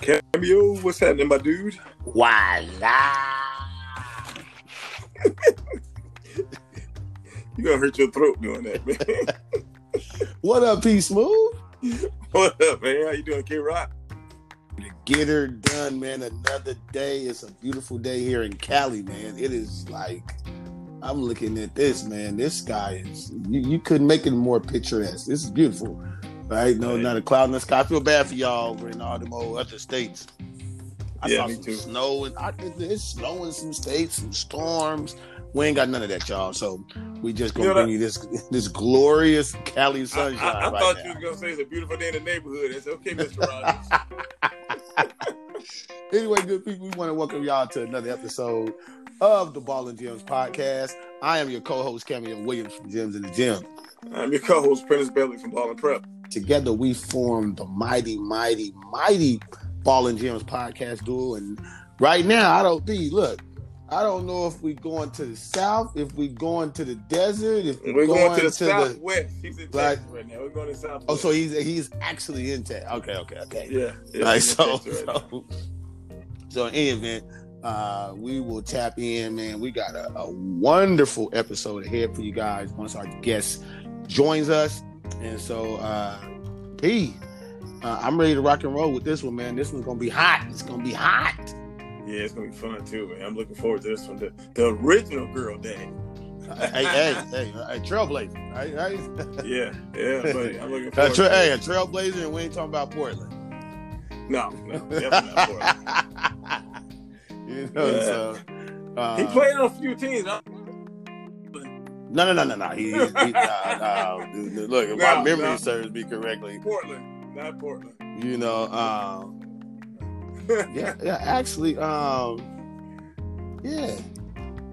Cameo, what's happening, my dude? Voila. You gonna hurt your throat doing that, man. What up, P Smooth? what up, man? How you doing, K Rock? Get her done, man. Another day. It's a beautiful day here in Cali, man. It is like I'm looking at this, man. This guy is you, you couldn't make it more picturesque. This is beautiful. Right? No, not a cloud in the sky. I feel bad for y'all over in all them old other states. I Yeah, saw me some too. snow and I, it's snowing some states, some storms. We ain't got none of that, y'all. So we just gonna You know bring you this this glorious Cali I, sunshine. I- I right thought now. you was gonna say it's a beautiful day in the neighborhood. It's okay, Mr. Rogers. Anyway, good people, we want to welcome y'all to another episode of the Ball and Gems podcast. I am your co-host Cameo Williams from Gems in the Gym. I'm your co-host, Prentice Bailey from Ball and Prep. Together, we form the mighty, mighty, mighty Ball and Gems podcast duo. And right now, I don't be look. I don't know if we're going to the south, if we're going to the desert, if We're going, to the southwest. He's in Right. Texas right now. We're going to southwest. Oh, so he's he's actually in Texas. Okay, okay, okay. yeah, yeah. Right, he's in so, right now. so, so in any event, uh, we will tap in, man. We got a, a wonderful episode ahead for you guys once our guest joins us. And so, uh, P, uh, I'm ready to rock and roll with this one, man. This one's gonna be hot. It's gonna be hot. Yeah, it's gonna be fun too, man. I'm looking forward to this one. The, the original girl day. hey, hey, hey, hey, trailblazer, right? right? Yeah, yeah, buddy. I'm looking A forward. tra- to hey, a it. trailblazer, and we ain't talking about Portland. No, no, definitely not Portland. you know, Yeah. so uh, He played on a few teams. huh? No, no, no, no, no. He, he, he nah, nah. Dude, dude, Look, if my memory no. serves me correctly, Portland, not Portland. you know, um, yeah, yeah. Actually, um, yeah,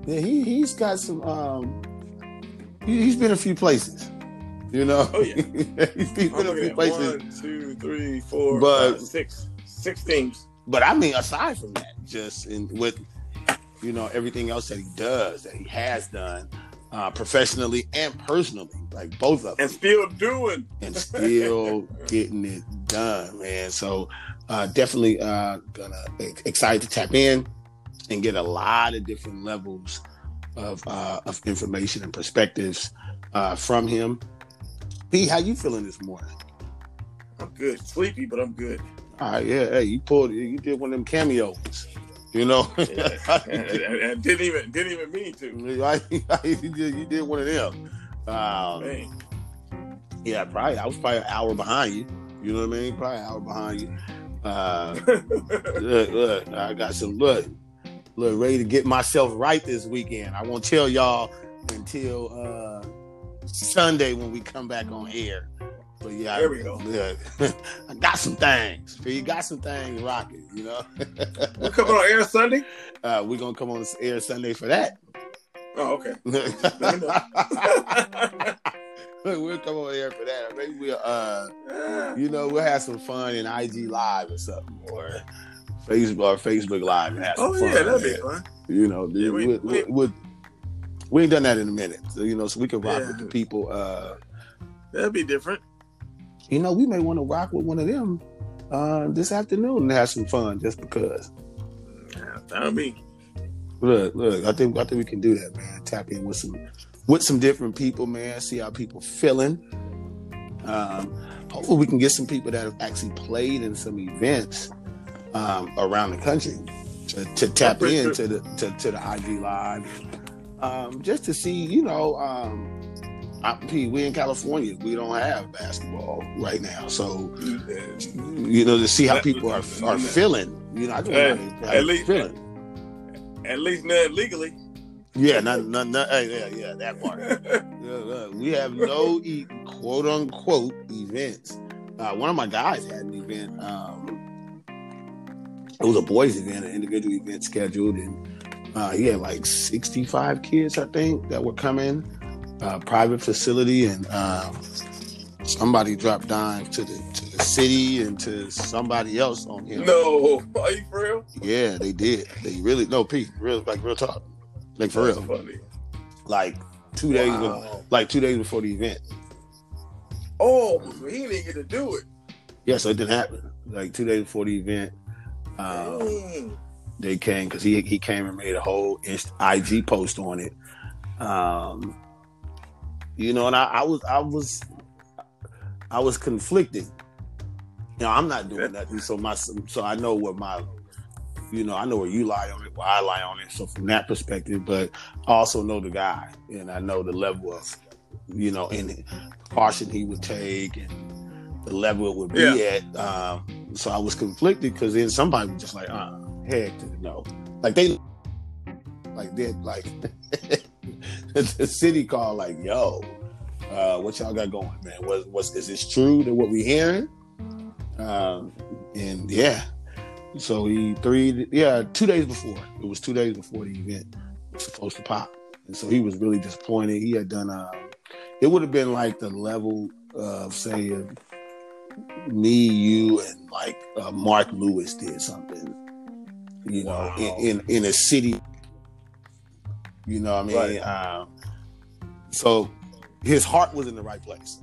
yeah. He he's got some. Um, he, he's been a few places. You know, Oh, yeah. he's been I'm a few places. one, two, three, four, But- five, six, six teams. But I mean, aside from that, just in with you know everything else that he does, that he has done, uh, professionally and personally, like both of them. and still doing. and still getting it done, man. So uh, definitely uh, gonna excited to tap in and get a lot of different levels of uh, of information and perspectives uh, from him. P, how you feeling this morning? I'm good. Sleepy, but I'm good. All right, yeah, hey, you pulled, you did one of them cameos, you know. Yeah. I, I- I didn't even didn't even mean to. you, did, you did one of them. Um, yeah, probably. I was probably an hour behind you. You know what I mean? Probably an hour behind you. Uh, look, look, I got some look, look, ready to get myself right this weekend. I won't tell y'all until uh Sunday when we come back on air. But yeah, There we go. Yeah, I got some things. You got some things rocking. You know, we're coming on air Sunday. uh, we're gonna come on air Sunday for that. Oh, okay. we'll come on air for that. Maybe we'll uh you know, we'll have some fun in IG Live or something, or Facebook or Facebook Live and have some oh fun. yeah, that'd be fun. You know, Yeah, we- we, we, we, we ain't done that in a minute, so you know, so we can rock Yeah. with the people. Uh, That'd be different. you know, we may want to rock with one of them uh, this afternoon and have some fun, just because. Yeah, that'd be. Look, look, I think I think we can do that, man. Tap in with some with some different people, man. See how people feeling. Um, hopefully, we can get some people that have actually played in some events um, around the country to, to tap into the to, to the IG live, um, just to see, you know. Um, I, we in California, we don't have basketball right now, so you know to see how people are are feeling. You know, I just Hey, want to know at least- feeling. At least not legally. Yeah, not, not, not, yeah, yeah, that part. Yeah, we have no e- quote unquote events. Uh, one of my guys had an event. Um, it was a boys' event, an individual event scheduled, and uh, he had like 65 kids, I think, that were coming. Uh, private facility, and um, somebody dropped dime to the to the city and to somebody else on him. no, are you for real? Yeah, they did. They really no, Pete, real like real talk, like for That's real. funny. Like two days, be- Wow. like two days before the event. Oh, he didn't get to do it. Yeah, so it didn't happen. Like two days before the event, Um, they came because he he came and made a whole IG post on it. Um, you know, and I, I was I was I was conflicted. You know, I'm not doing nothing, so my so I know what my you know, I know where you lie on it, where I lie on it. So from that perspective, but I also know the guy and I know the level of, you know, and caution he would take and the level it would be yeah. at. Um, so I was conflicted because then somebody was just like, uh, heck no. Like they like they like the city called like, yo, uh, what y'all got going, man? Was was is this true to what we hearing? Um, and yeah, so he three yeah two days before it was two days before the event was supposed to pop, and so he was really disappointed. He had done uh, it would have been like the level of say me, you, and like uh, Mark Lewis did something, you know, wow. in, in, in a city. You know, what I mean, right. um, so his heart was in the right place.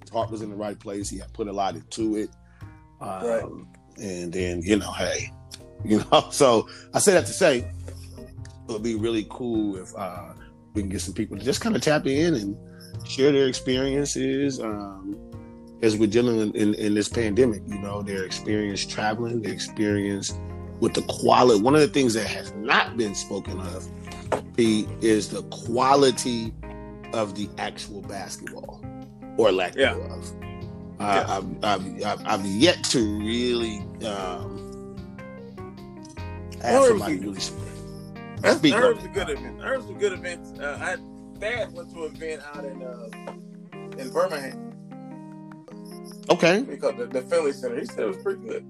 His heart was in the right place. He had put a lot into it. Um, right. And then, you know, hey, you know, so I say that to say it would be really cool if uh, we can get some people to just kind of tap in and share their experiences um, as we're dealing in, in, in, this pandemic. You know, their experience traveling, their experience with the quality. One of the things that has not been spoken of P, is the quality of the actual basketball or lack yeah. thereof. Uh, yeah. I've, I've, I've, yet to really um, have somebody really. That's, speak was a good event. Was a good event. Uh, I Dad went to an event out in uh, in Birmingham. Okay. Because the, the Finley Center, he said it was pretty good.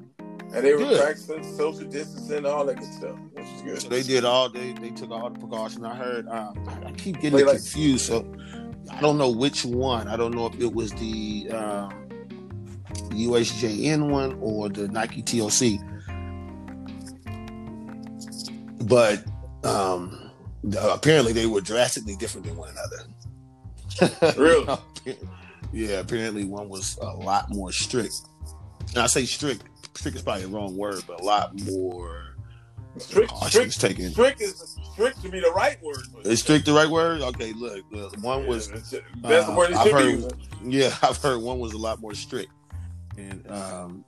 And they were good. practicing social distancing, and all that good stuff, which is good. So they did all they they took all the precautions. I heard. Um, I keep getting like, confused, so I don't know which one. I don't know if it was the um, USJN one or the Nike TOC, but um, apparently they were drastically different than one another. really? yeah. Apparently one was a lot more strict. And I say strict strict is probably the wrong word, but a lot more strict. Strict, taken. strict is strict to be the right word. Is strict the right word? Okay, look, look one was yeah, that's uh, the word I've heard, Yeah, I've heard one was a lot more strict, and um,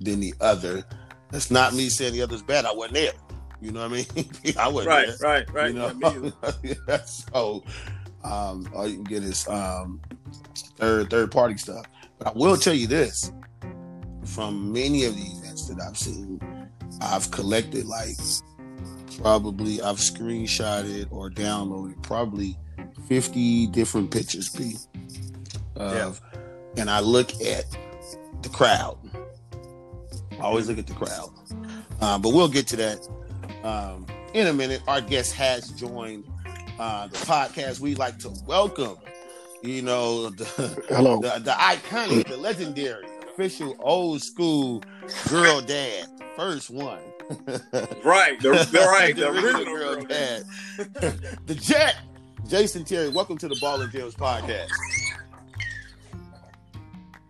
than the other. That's not me saying the other's bad. I wasn't there. You know what I mean? I wasn't right, there. Right, right, right. You know? yeah, so um, all you can get is um, third third party stuff. But I will tell you this: from many of the events that I've seen, I've collected like probably I've screenshotted or downloaded probably 50 different pictures, P. Of, yeah. and I look at the crowd. I always look at the crowd. Uh, but we'll get to that um, in a minute. Our guest has joined uh, the podcast. We'd like to welcome, you know, the, Hello. the, the iconic, the legendary, official old school girl dad, first one. right, the, the right, the, the original girl, girl dad, the Jet, Jason Terry. Welcome to the Ball and Gems podcast.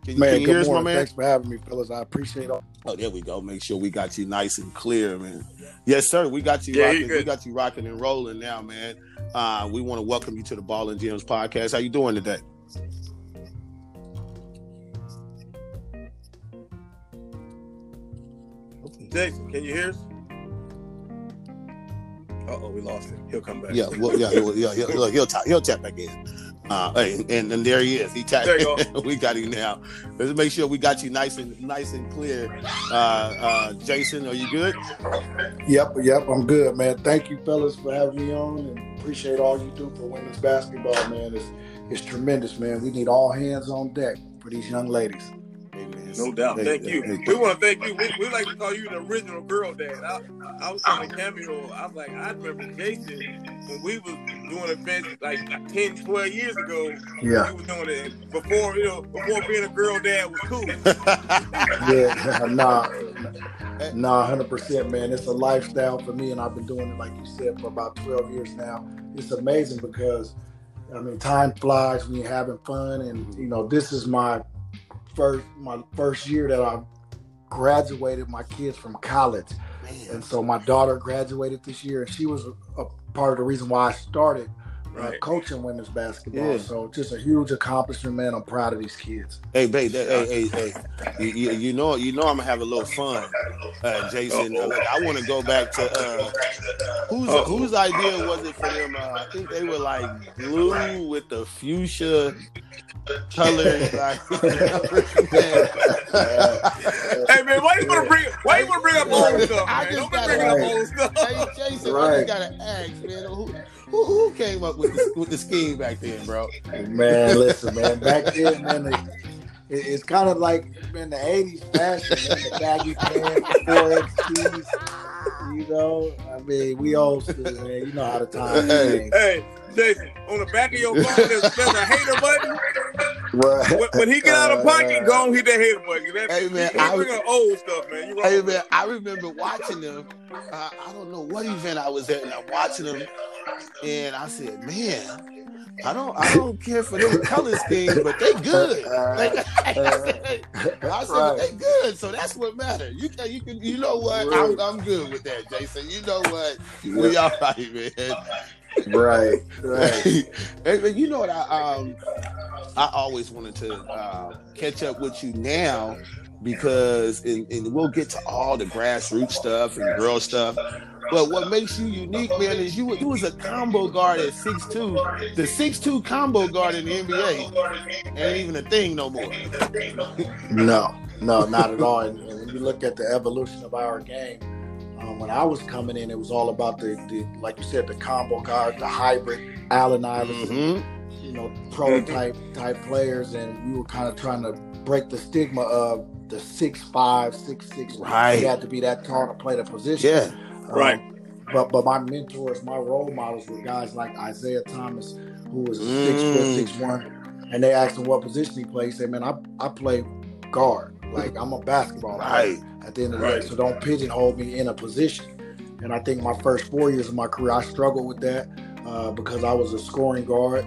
Can, man, can you hear us, my man? Thanks for having me, fellas. I appreciate all. Oh, there we go. Make sure we got you nice and clear, man. Yes, sir. We got you yeah, rocking. We got you rocking and rolling now, man. Uh, we want to welcome you to the Ball and Gems podcast. How you doing today? Jason, can you hear us? oh, we lost him. He'll come back. Yeah, well, yeah, he'll, yeah, he'll, he'll, he'll, tap, he'll tap back in. Uh, and, and there he is. He tapped. There you go. we got him now. Let's make sure we got you nice and nice and clear. Uh, uh, Jason, are you good? Yep, yep, I'm good, man. Thank you, fellas, for having me on, and appreciate all you do for women's basketball, man. It's it's tremendous, man. We need all hands on deck for these young ladies. No doubt. Thank you. We want to thank you. We, we, like to call you the original girl dad. I, I was on a cameo. I was like, I remember Jason when we was doing events like uh, 10, 12 years ago. Yeah. We was doing it before, you know, before being a girl dad was cool. yeah, nah. Nah, 100%, man. It's a lifestyle for me, and I've been doing it, like you said, for about 12 years now. It's amazing because, I mean, time flies when you're having fun, and, you know, this is my first my first year that I graduated my kids from college. And so my daughter graduated this year, and she was a, a part of the reason why I started uh, coaching women's basketball. Yeah. So just a huge accomplishment, man. I'm proud of these kids. Hey, babe. That, hey, hey, hey. You, you, you, know, you know, I'm gonna have a little fun, uh, Jason. Uh, I want to go back to uh, whose Uh-oh. whose idea was it for them? Uh, I think they were like blue with the fuchsia color. like, hey man, why you wanna bring why you wanna bring up old stuff? Man? Don't be bringing up old stuff. Hey, Jason, right. I just gotta ask, man. Who, who, who came up with the, with the scheme back then, bro? Man, listen, man. Back then, man, it, it's kind of like in the '80s fashion, man, the baggy pants, four X You know, I mean, we all school, man. You know how the time. Hey, hey, Jason, on the back of your phone, there's, there's a hater button. When, when, he get out of pocket, uh, go on, hit that button. That, hey man, I bring old stuff, man. You hey man, I remember watching them. Uh, I don't know what event I was at, and I'm watching them, and I said, man, I don't I don't care for them color schemes, but they good. Like, I said, I said right. they good, so that's what matters. You can you can you know what? I'm, I'm good with that, Jason. You know what? We all right, man. Right, right. and, you know what? I um I always wanted to uh, catch up with you now because and, and we'll get to all the grassroots stuff and girl stuff. But what makes you unique, man, is you you was a combo guard at six two. The six two combo guard in the NBA ain't even a thing no more. no, no, not at all. And, and when you look at the evolution of our game, um, when I was coming in, it was all about the, the like you said, the combo guard, the hybrid, Allen Iverson, mm-hmm. you know, prototype type players, and we were kind of trying to break the stigma of the six five, six six. Right, you had to be that tall to play the position. Yeah Right. But but my mentors, my role models were guys like Isiah Thomas, who was mm. six foot six one, and they asked him what position he played. He said, "Man, I I play guard. Like I'm a basketball right. player at the end of the right. day. So don't pigeonhole me in a position." And I think my first four years of my career, I struggled with that uh, because I was a scoring guard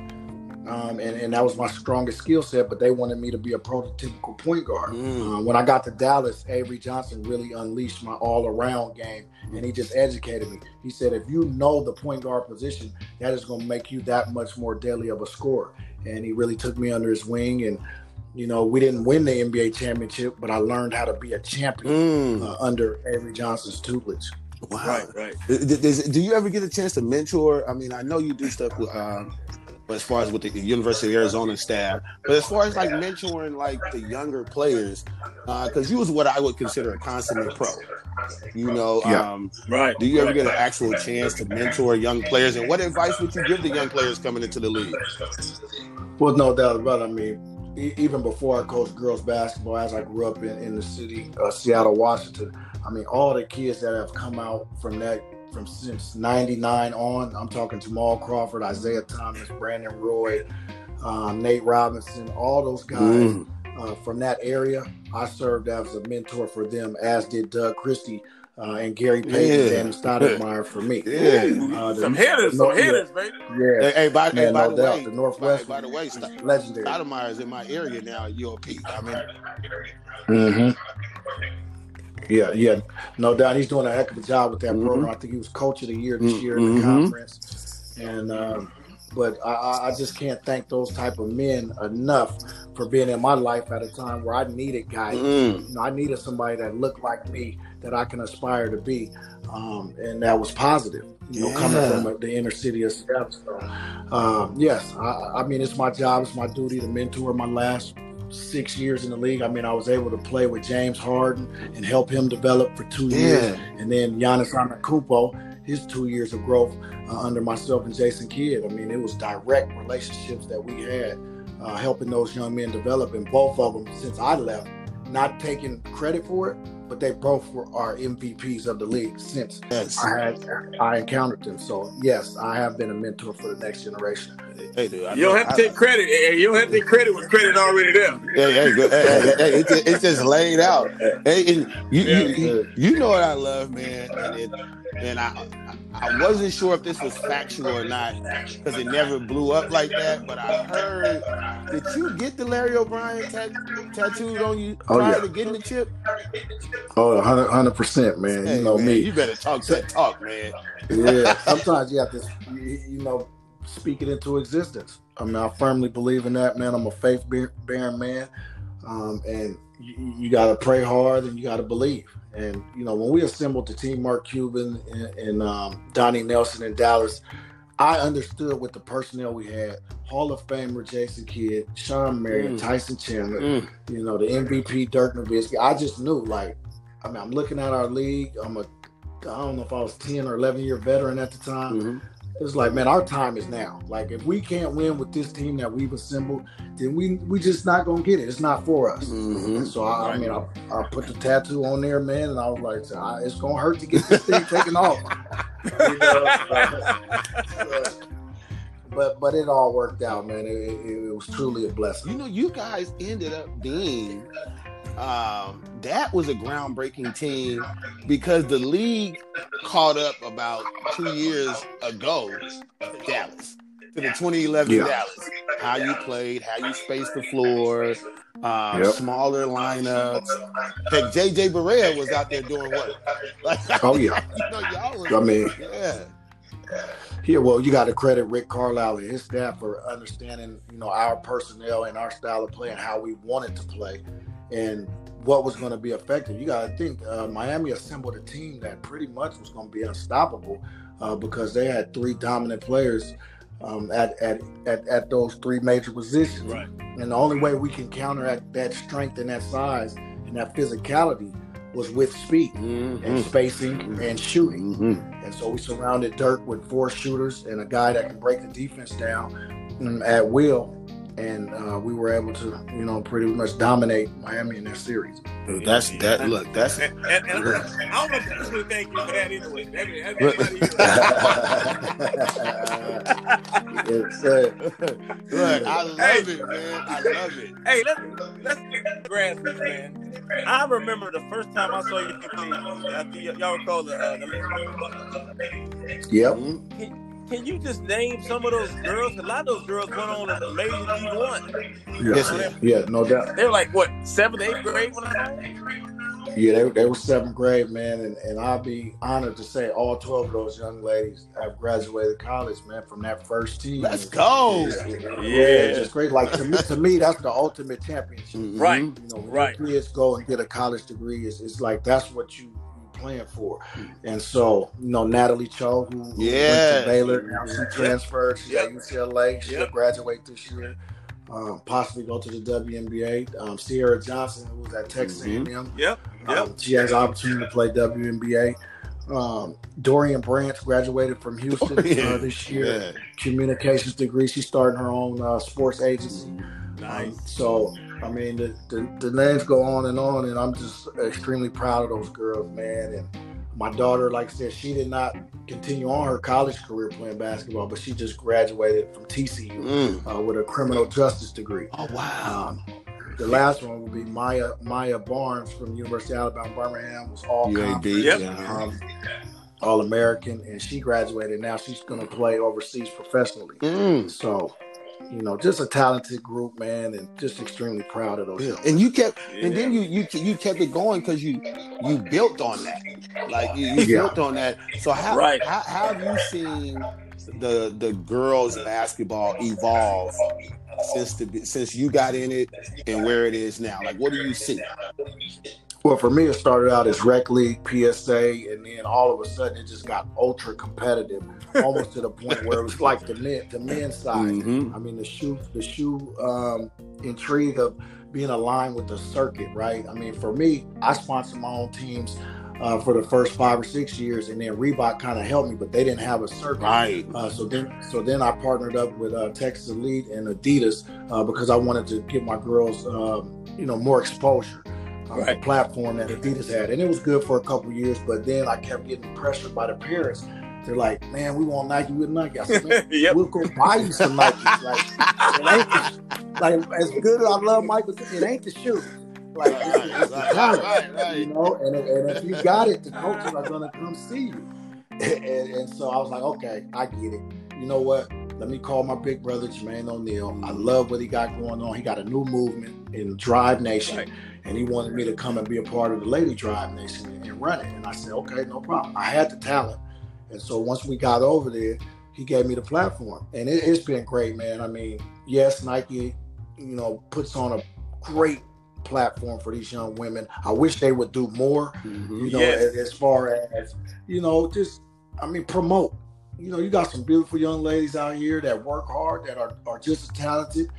um, and, and that was my strongest skill set. But they wanted me to be a prototypical point guard. Mm. Uh, when I got to Dallas, Avery Johnson really unleashed my all-around game, and he just educated me. He said, if you know the point guard position, that is going to make you that much more deadly of a scorer. And he really took me under his wing and. You know, we didn't win the NBA championship, but I learned how to be a champion mm. uh, under Avery Johnson's tutelage. Wow. Right, right. Does, do you ever get a chance to mentor? I mean, I know you do stuff with uh, but as far as with the University of Arizona staff, but as far as like mentoring like the younger players, because uh, you was what I would consider a consummate pro. You know, yeah. um, right? Do you ever get an actual chance to mentor young players, and what advice would you give the young players coming into the league? Well, no doubt about it. I mean, even before I coached girls basketball, as I grew up in, in the city, uh, Seattle, Washington, I mean, all the kids that have come out from that from since 99 on. I'm talking Jamal Crawford, Isaiah Thomas, Brandon Roy, um, Nate Robinson, all those guys mm. uh, from that area. I served as a mentor for them, as did Doug Christie. Uh, and Gary Payton yeah. and Stoudamire for me. Yeah, uh, some hitters, some hitters, baby. Yeah. Hey, hey by, hey, by no the doubt, way, the Northwest. By, by the way, legendary. Stoudamire is in my area now at UOP. I mean, mm-hmm. Yeah, yeah, no doubt. He's doing a heck of a job with that mm-hmm. program. I think he was coach of the year this year in the mm-hmm. conference. And um, but I, I just can't thank those type of men enough for being in my life at a time where I needed guidance. Mm. You know, I needed somebody that looked like me that I can aspire to be, um, and that was positive. You know, coming from the inner city of Seattle. So, um, yes, I, I mean it's my job, it's my duty to mentor my last six years in the league. I mean, I was able to play with James Harden and help him develop for two yeah. years, and then Giannis Antetokounmpo, his two years of growth uh, under myself and Jason Kidd. I mean, it was direct relationships that we had, uh, helping those young men develop, and both of them since I left, not taking credit for it, but they both were our MVPs of the league since yes. I had I encountered them. So yes, I have been a mentor for the next generation. Hey, dude, you don't have to take credit. You don't have to take credit when credit already there. Hey, hey, good. hey, hey, it's, just, it's just laid out. Hey, and you, yeah, you, you, know what I love, man, and, it, and I, I wasn't sure if this was factual or not because it never blew up like that. But I heard, did you get the Larry O'Brien tat- tattooed on you oh, prior yeah. to getting the chip? Oh, 100 percent, man. Hey, you know man, me. You better talk that talk, man. yeah. Sometimes you have to, you know, speak it into existence. I mean, I firmly believe in that, man. I'm a faith bearing man, um, and you, you got to pray hard and you got to believe. And you know, when we assembled the team, Mark Cuban and, and um, Donnie Nelson in Dallas, I understood with the personnel we had. Hall of Famer Jason Kidd, Shawn Marion, mm. Tyson Chandler, mm. you know, the MVP Dirk Nowitzki. I just knew, like, I mean, I'm looking at our league. I'm a, I don't know if I was 10 or 11 year veteran at the time. Mm-hmm. It's like, man, our time is now. Like, if we can't win with this team that we've assembled, then we we just not gonna get it. It's not for us. Mm-hmm. So I, I mean, I, I, put the tattoo on there, man, and I was like, it's gonna hurt to get this thing taken off. You know? but but it all worked out, man. It, it, it was truly a blessing. You know, you guys ended up being um, that was a groundbreaking team because the league caught up about two years ago Dallas to the 2011 yeah. Dallas. How you played, how you spaced the floor, um, yep. smaller lineups. Heck, JJ Barea was out there doing what? Like, oh yeah, you know, y'all was, I mean, yeah. Here, well, you got to credit Rick Carlisle and his staff for understanding, you know, our personnel and our style of play and how we wanted to play and what was going to be effective. You got to think uh, Miami assembled a team that pretty much was going to be unstoppable uh, because they had three dominant players um, at, at, at at those three major positions. Right. And the only way we can counteract that strength and that size and that physicality was with speed mm-hmm. and spacing mm-hmm. and shooting. Mm-hmm. And so we surrounded Dirk with four shooters and a guy that can break the defense down mm, at will and uh, we were able to, you know, pretty much dominate Miami in that series. That's that. Look, that's. And, and, and I don't know if thank you for that anyway. Look, I love hey, it, man. I love it. Hey, let's let's grasp this, man. I remember the first time I saw you play. I think y'all recall the. Uh, the yep. Mm-hmm can you just name some of those girls? A lot of those girls went on to major league one. Yeah, yes, yeah, no doubt. They were like what seventh, eighth grade when I yeah, they, they were seventh grade, man, and, and I'll be honored to say all twelve of those young ladies have graduated college, man, from that first team. Let's go! Yeah, yeah just great. Like to me, to me, that's the ultimate championship. Mm-hmm. Right, you know, right. Kids go and get a college degree. It's, it's like that's what you playing for. And so, you know, Natalie Chou, who, yeah. went to Baylor, now she transferred. She's yep. at UCLA. She'll yep. graduate this year. Um, possibly go to the WNBA. Um, Ciera Johnson, who was at Texas mm-hmm. A&M. Yep. Yep. Um, she has opportunity to play WNBA. Um, Dorian Branch graduated from Houston uh, this year. Yeah. Communications degree. She's starting her own uh, sports agency. Nice. Um, so I mean, the, the, the names go on and on, and I'm just extremely proud of those girls, man. And my daughter, like I said, she did not continue on her college career playing basketball, but she just graduated from TCU mm. uh, with a criminal justice degree. Oh wow! Um, the last one would be Maya Maya Barnes from University of Alabama Birmingham was all UAB, yep. um, all American, and she graduated. Now she's going to play overseas professionally. Mm. So you know, just a talented group, man, and just extremely proud of those. Yeah. And you kept, yeah. and then you you you kept it going because you you built on that, like you, you yeah. built on that. So how, right. how how have you seen the the girls basketball evolve since the since you got in it and where it is now? Like, what do you see? Well, for me, it started out as rec league, PSA, and then all of a sudden it just got ultra competitive, almost to the point where it was like the men, the men's side. Mm-hmm. I mean, the shoe, the shoe um, intrigue of being aligned with the circuit, right? I mean, for me, I sponsored my own teams uh, for the first five or six years, and then Reebok kind of helped me, but they didn't have a circuit. Right. Uh, so then, so then I partnered up with uh, Texas Elite and Adidas uh, because I wanted to give my girls, um, you know, more exposure right. platform that Adidas had, and it was good for a couple years. But then I kept getting pressured by the parents. They're like, "Man, we want Nike with Nike." I said, Man, yep. "We'll go buy you some Nike." Like, like as good as I love Michael, it ain't the shoe. Like, it's, it's the talent, right, right. you know. And, and if you got it, the coaches are gonna come see you. And, and, so I was like, okay, I get it. You know what? let me call my big brother Jermaine O'Neal. I love what he got going on. He got a new movement in Drive Nation, right. And he wanted me to come and be a part of the Lady Drive Nation and, and run it. And I said, okay, no problem. I had the talent, and so once we got over there, he gave me the platform, and it, it's been great, man. I mean, yes, Nike, you know, puts on a great platform for these young women. I wish they would do more, mm-hmm. you know, yes. as, as, far as, you know, just, I mean, promote. You know, you got some beautiful young ladies out here that work hard, that are, are just as talented,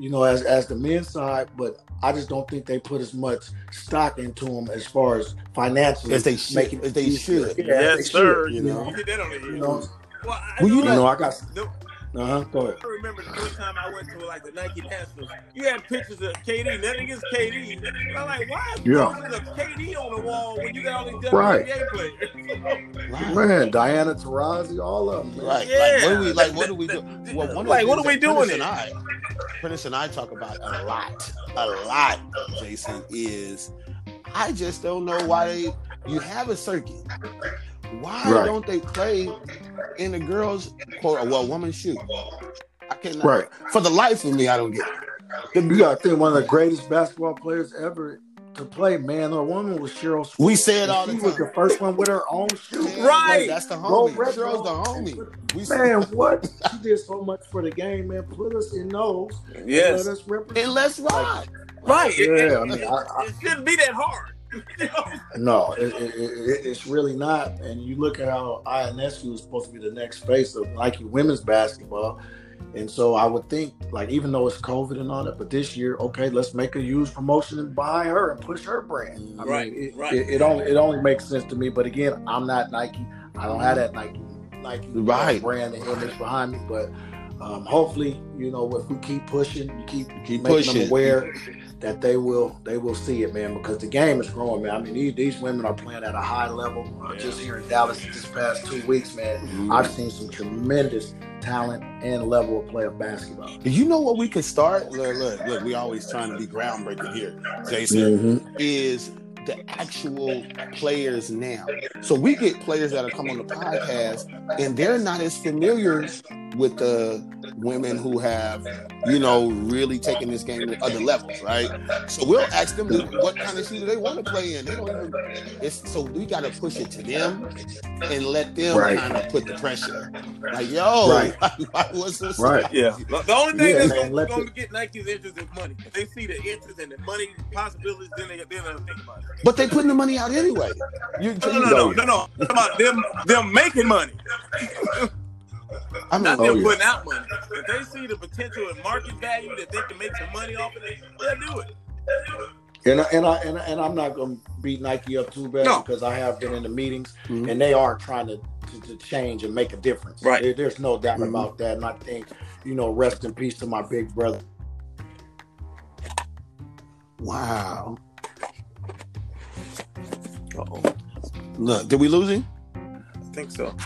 you know, as, as the men's side, but I just don't think they put as much stock into them as far as financially as they should. As they should. Yeah, yes, they sir. Should, you, know, you, know, you know, well, I well, you know, I got. Huh. Go ahead. I remember the first time I went to like the Nike Nationals. You had pictures of KD. Nothing against KD. I'm like, why is yeah. of KD on the wall when you got all these right. NBA players? right. Man, Diana Taurasi, all of them. Man. Right. Yeah. Like, what do we like? What do we do? Well, one like, what are we doing? And I, Prentice and I talk about a lot, a lot. Jason is. I just don't know why they, you have a circuit. Why right. don't they play in the girls' quote well woman shoe? I cannot. Right. For the life of me, I don't get it. You got to think one of the greatest basketball players ever to play man or woman was Sheryl. Swoopes. We said it all the time. She was the first one with her own shoe. right. That's the homie. Sheryl's the homie. We man, what? She did so much for the game, man. Put us in those. Yes. And, let and let's rock. Right. Yeah. It, I mean, I, I, it shouldn't be that hard. No, it, it, it, it's really not. And you look at how Ionescu is supposed to be the next face of Nike women's basketball. And so I would think, like, even though it's COVID and all that, but this year, okay, let's make a huge promotion and buy her and push her brand. I right, mean, it, right. It, it, only it only makes sense to me. But again, I'm not Nike. I don't have that Nike Nike right. brand and image behind me. But um, hopefully, you know, if we keep pushing, you keep, keep making pushing. them aware that they will they will see it, man, because the game is growing, man. I mean, these, these women are playing at a high level. Uh, yeah. Just here in Dallas this past two weeks, man, mm-hmm. I've seen some tremendous talent and level of play of basketball. You know what we could start? Look, look, look. We always trying to be groundbreaking here, Jason. Mm-hmm. Is the actual players now. So we get players that are come on the podcast and they're not as familiar with the women who have, you know, really taken this game to other levels, right? So we'll ask them what kind of shoe do they want to play in. They don't even. It's so we got to push it to them and let them right. kind of put the pressure. Like, yo, right. what's this? Right. Yeah. The only thing yeah, that's going, going to get Nike's interest is money. If they see the interest and the money possibilities, then they then they'll think about it. But they putting the money out anyway. You, no, no, no, no, no, no. About them, them making money. I mean, not them oh, yeah. putting out money. If they see the potential and market value that they can make some money off of it, they'll do it. And I, and I and, and I'm not gonna beat Nike up too bad no. because I have been in the meetings mm-hmm. and they are trying to, to, to, change and make a difference. Right. There, there's no doubt mm-hmm. about that. And I think, you know, rest in peace to my big brother. Wow. oh Look, did we lose him? I think so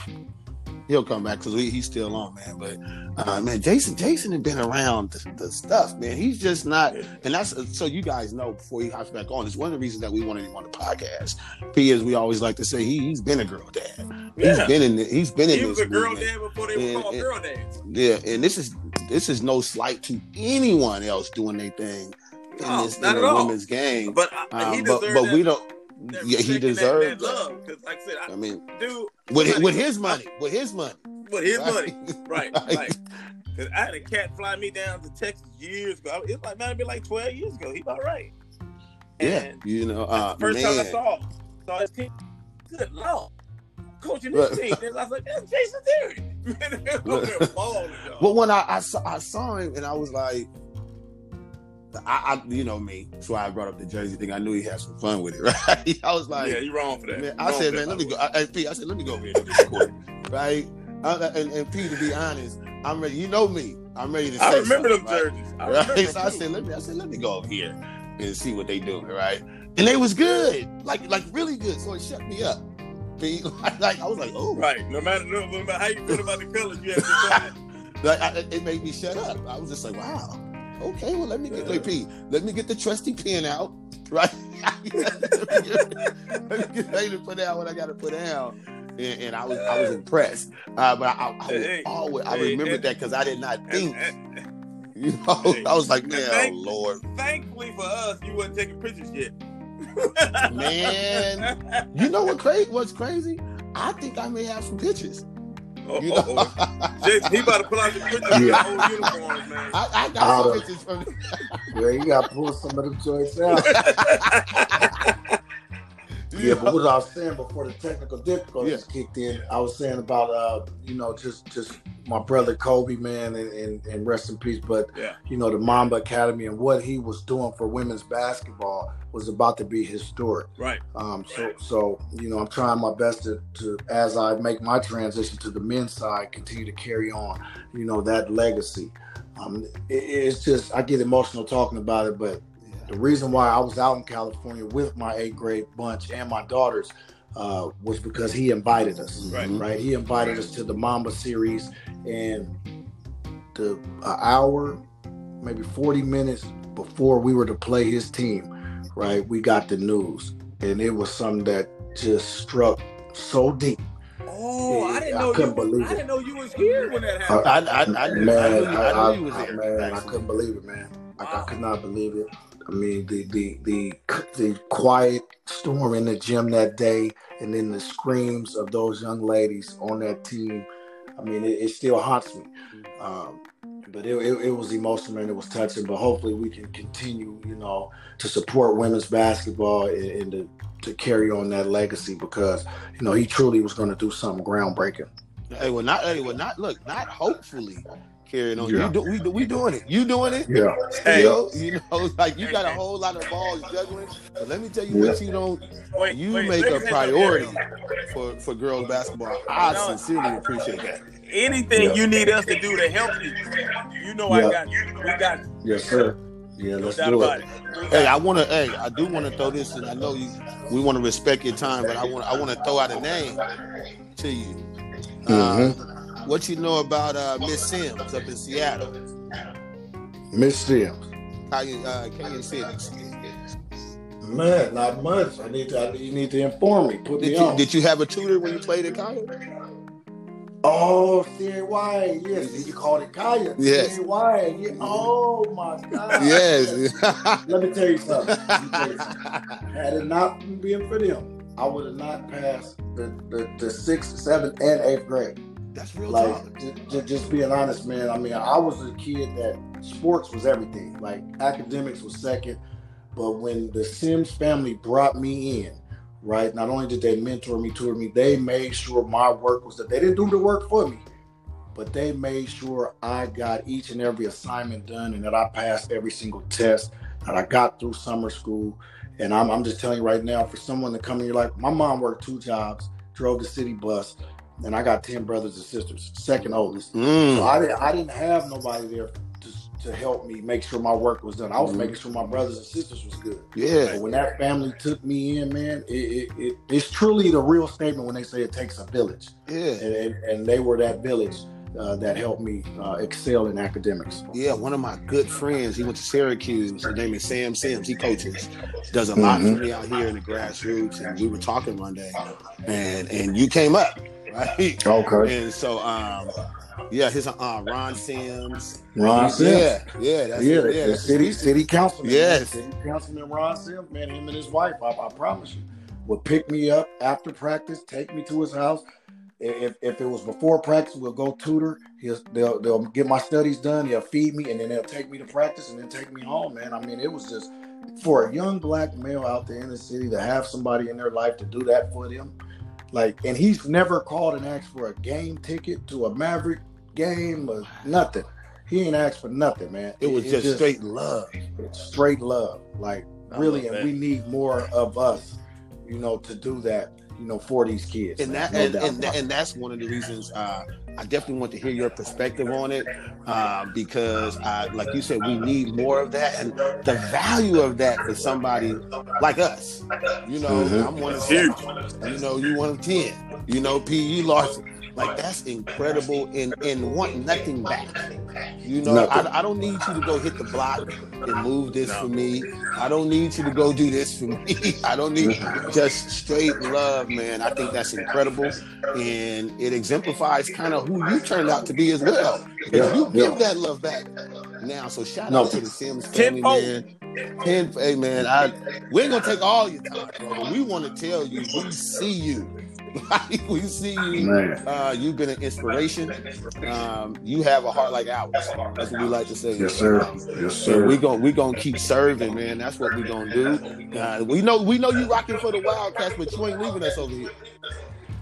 he'll come back because he's still on, man. But uh, man, Jason, Jason had been around the, the, stuff, man. He's just not, and that's so you guys know before he hops back on. It's one of the reasons that we wanted him on the podcast. P, as we always like to say, he, has been a girl dad. Yeah. He's been in. The, he's been he in. He was a girl dad before they and, were called and, girl dads. Yeah, and this is this is no slight to anyone else doing their thing in no, this in women's game. But, uh, um, but, but we don't yeah, he deserves that, that love. Because, like I said, I, I mean, dude, with his, with his money, with his money, with his right. money, right? right. Cause I had a cat fly me down to Texas years ago. It was like might have been like twelve years ago. He about right. And yeah, you know, uh, first man. time I saw saw his team. Good lord, coaching this team. And I was like, that's Jason Terry. well, when I, I saw I saw him, and I was like I, I, you know me, so I brought up the Jersey thing. I knew he had some fun with it, right? I was like, yeah, you're wrong for that. Man, I said, man, let me go. I, I, P, I said, let me go over here to this court, right? Uh, and, and P, to be honest, I'm ready. You know me, I'm ready to. I remember them right? jerseys. I right? Remember so I said, let me. I said, let me go over here and see what they do, right? And they was good, like like really good. So it shut me up. P, like, like I was like, oh, right. No matter, no, no matter how you feel about the colors, you have to. like I, it made me shut up. I was just like, wow okay, well, let me get, like, P, let me get the trusty pen out, right? let, me get, let me get ready to put out what I got to put out. and, and I was I was impressed. Uh, but I, I, I always I remembered that because I did not think. You know, I was like, man, thank, oh Lord. Thankfully for us, you weren't taking pictures yet. man, you know what crazy? What's crazy? I think I may have some pictures. Oh, you know? oh. Jason, he about to pull out the pictures yeah. of the old uniforms, man. I, I got some pictures from. yeah, you got to pull some of them joints out. Yeah, but what I was saying before the technical difficulties yeah. kicked in, I was saying about uh, you know, just just my brother Kobe, man, and, and, and rest in peace. But yeah. you know, the Mamba Academy and what he was doing for women's basketball was about to be historic. Right. Um. So so you know, I'm trying my best to, to as I make my transition to the men's side, continue to carry on, you know, that legacy. Um, it, it's just I get emotional talking about it, but the reason why I was out in California with my eighth grade bunch and my daughters uh, was because he invited us. Right. Right. He invited us to the Mamba series, and the hour, maybe forty minutes before we were to play his team, right, we got the news, and it was something that just struck so deep. Oh, I didn't know I couldn't you. Believe I didn't know you was here when that happened. I, I, I, man, I, I, I, man, I couldn't believe it, man. Wow. I, could not believe it. I mean, the the the the quiet storm in the gym that day, and then the screams of those young ladies on that team. I mean, it, it still haunts me. Um, but it, it, it, was emotional and it was touching. But hopefully, we can continue, you know, to support women's basketball and, and to to carry on that legacy because you know he truly was going to do something groundbreaking. Hey, well, not hey, well, not look, not hopefully carrying on. Yeah. You do, we, we doing it. You doing it. Yeah. Hey, yo, you know, like you got a whole lot of balls juggling. But let me tell you yeah. what you don't. Wait, you wait, make a priority for for girls basketball. I no. sincerely appreciate that. Anything yeah. you need us to do to help you, you know I got you. We got you. Yes, sir. Yeah, let's do it. it. Hey, I want to. Hey, I do want to throw this, and I know you. We want to respect your time, but I want. I want to throw out a name to you. Mm-hmm. Uh, what you know about uh, Miss Sims up in Seattle? Miss Sims. How you uh, can you see it? Man, not much. I need to. I, you need to inform me. Put did me you, on. Did you have a tutor when you played at Kaya? Oh, CAY, yes. You called it Kaya. Yes. Yeah. Oh my God. Yes. Let me tell you something. Tell you something. Had it not been for them, I would have not passed the, the, the sixth, seventh, and eighth grade. That's real like just, just being honest, man. I mean, I was a kid that sports was everything. Like academics was second, but when the Sims family brought me in, right? Not only did they mentor me, tutor me, they made sure my work was that they didn't do the work for me, but they made sure I got each and every assignment done and that I passed every single test, that I got through summer school. And I'm, I'm just telling you right now, for someone to come in, you're like, my mom worked two jobs, drove the city bus, and I got ten brothers and sisters, second oldest. Mm. So I didn't I didn't have nobody there to, to help me make sure my work was done. I was mm. making sure my brothers and sisters was good. Yeah. So when that family took me in, man, it, it, it, it's truly the real statement when they say it takes a village. Yeah. And, and, and they were that village. Uh, that helped me uh, excel in academics. Yeah, one of my good friends, he went to Syracuse. His name is Sam Sims. He coaches, does a lot mm-hmm. for me out here in the grassroots. And we were talking one day, and and you came up right? Okay. And so, um, yeah, his uh, Ron Sims. Ron Sims. Yeah, yeah, that's yeah, yeah, the city city councilman. Yes, city councilman Ron Sims. Man, him and his wife. I, I promise you, would pick me up after practice, take me to his house. If, if it was before practice, we'll go tutor. He'll they'll, they'll get my studies done. He'll feed me, and then they'll take me to practice, and then take me home. Man, I mean, it was just for a young black male out there in the city to have somebody in their life to do that for them like, and he's never called and asked for a game ticket to a Maverick game or nothing. He ain't asked for nothing, man. It was just, just, straight love. Straight love. Like, really, and we need more of us, you know, to do that you know, for these kids. And that, no and, and, and, that's one of the reasons uh, I definitely want to hear your perspective on it uh, because, uh, like you said, we need more of that, and the value of that for somebody like us. You know, mm-hmm. I'm one of seven. You know, you one of ten. You know, P. You lost Like that's incredible and and want nothing back. You know, I, I, don't need you to go hit the block and move this no. for me. I don't need you to go do this for me. I don't need just straight love, man. I think that's incredible. And it exemplifies kind of who you turned out to be as well. Yeah, you give that love back now. So shout no. out to the Sims family, man. Ten, hey man, I we ain't gonna take all your time, bro. we want to tell you we see you. We see you. Uh, you've been an inspiration. Um, you have a heart like ours. That's what we like to say. Yes, sir. Yes, sir. we gonna we gonna keep serving, man. That's what we gonna do. Uh, we know we know you rocking for the Wildcats, but you ain't leaving us over here.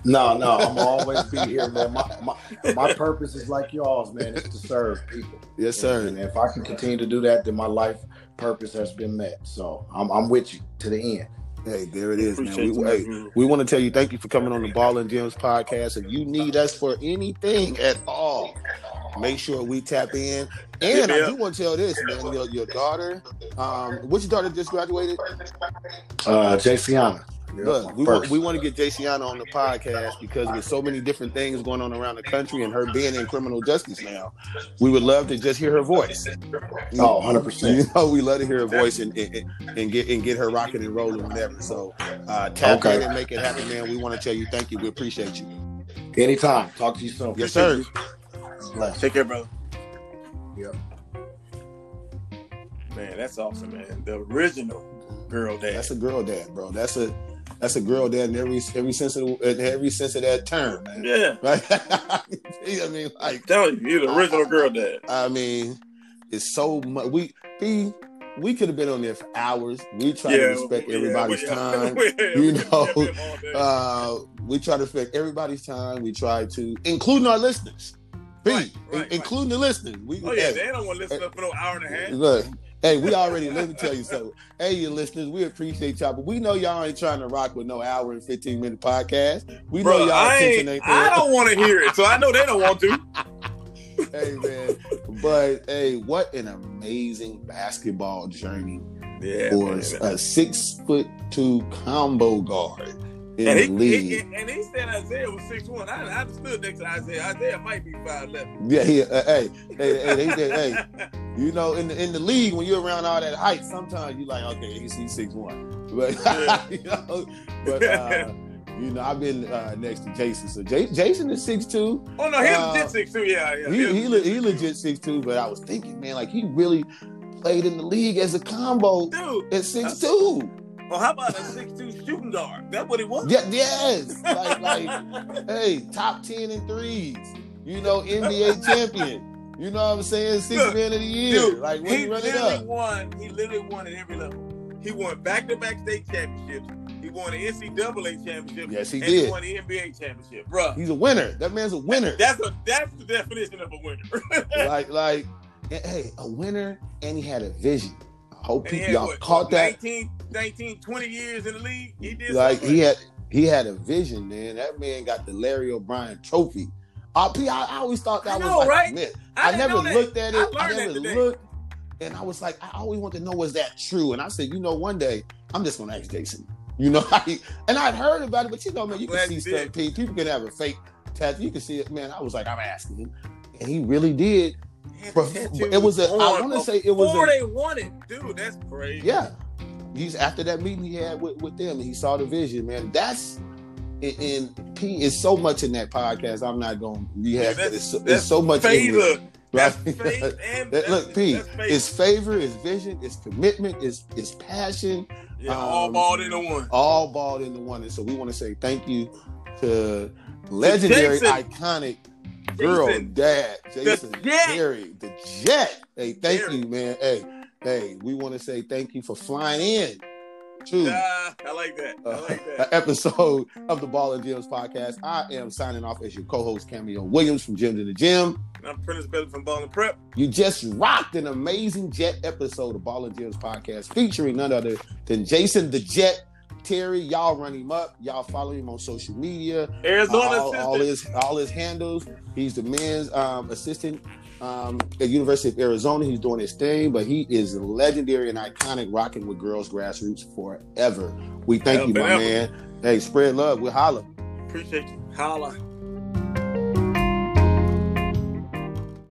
No, no, I'm always be here, man. My, my, my purpose is like y'all's, man. It's to serve people. Yes, sir. And if I can continue to do that, then my life purpose has been met. So I'm, I'm with you to the end. Hey, there it is, man. We, hey, we want to tell you thank you for coming on the Ball and Gems podcast. If you need us for anything at all, make sure we tap in. And yeah. I do want to tell this, man. Your, your daughter, um, which daughter just graduated? Uh, Jayciana. Look, we want, we want to get Jayciana on the podcast because with so many different things going on around the country and her being in criminal justice now, we would love to just hear her voice. Oh, 100 percent. You know, we love to hear her voice and, and, and get and get her rocking and rolling whenever. So uh, tap okay. in and make it happen, man. We want to tell you thank you. We appreciate you. Anytime. Talk to you soon. Yes, sir. Take care, brother. Yep. Man, that's awesome, man. The original girl dad. That's a girl dad, bro. That's a that's a girl dad in every every sense of the, every sense of that term, man. Yeah. Right? I mean, like I'm you, you're the original I, girl dad. I mean, it's so much. We we we could have been on there for hours. We try yeah, to respect yeah, everybody's yeah. time. you know, uh, we try to respect everybody's time. We try to, including our listeners. B, right, right, including right. the listeners. We, oh yeah, hey, they don't want to listen uh, for no hour and a half. Look, Hey, we already let me tell you something. Hey, you listeners, we appreciate y'all, but we know y'all ain't trying to rock with no hour and fifteen minute podcast. We Bro, know y'all I attention ain't. There. I don't want to hear it, so I know they don't want to. hey man, but hey, what an amazing basketball journey yeah, for man. a six foot two combo guard in and the he, league. He, and he said Isiah was six one. I, I stood next to Isiah. Isiah might be five eleven. Yeah, he, uh, hey, hey, hey, hey, hey, you know, in the in the league when you're around all that height, sometimes you're like, okay, he's, he's six one, but yeah. you know, but. Uh, you know, I've been uh, next to Jason. So J- Jason is six two. Oh no, he's uh, legit six two. Yeah, yeah. He he, he, he legit six two. But I was thinking, man, like he really played in the league as a combo Dude, at six two. Well, how about a six-two shooting guard? That's what he was. Yeah, yes. Like, like, hey, top ten in threes. You know, NBA champion. You know what I'm saying? Six Look, man of the year. Dude, like when he, he literally up. won. He literally won at every level. He won back-to-back state championships. He won the NCAA championship. Yes, he and did. He won the NBA championship, bro. He's a winner. That man's a winner. That's a that's the definition of a winner. like like, hey, a winner, and he had a vision hope people y'all what, caught that. 19, 19, 20 years in the league. He did like something. he had he had a vision, man. That man got the Larry O'Brien trophy. Uh, I, I always thought that I know, was like right? myth. I, I never looked at it. I, I never looked, and I was like, I always want to know was that true. And I said, you know, one day I'm just gonna ask Jason. You know, and I'd heard about it, but you know, man, you can see stuff. People can have a fake tattoo. You can see it, man. I was like, I'm asking him, and he really did it was a. I want to say it was. Before a, they won it, dude. That's crazy. Yeah, he's after that meeting he had with, with them, and he saw the vision. Man, that's and, P is so much in that podcast. I'm not going to rehab yeah, it. It's, it's so much favor. Right? Look, P, it's favor, it's vision, it's commitment, it's it's passion. Yeah, um, all balled into one. All balled into one. And so we want to say thank you to legendary, iconic girl, Jason, dad, Jason, Terry, the Jet. Hey, thank Terry. you, man. Hey, hey, we want to say thank you for flying in to uh, I like that. I like that. Uh, episode of the Ball and Gems podcast. I am signing off as your co-host Cameo Williams from Gym to the Gym. I'm Prentice Bailey from Ball and Prep. You just rocked an amazing Jet episode of Ball and Gems podcast featuring none other than Jason the Jet Terry, y'all run him up. Y'all follow him on social media. Arizona all, all his all his handles. He's the men's um, assistant um, at University of Arizona. He's doing his thing, but he is legendary and iconic, rocking with girls grassroots forever. We thank you, my man. Hey, spread love. We'll holla. Appreciate you. Holla.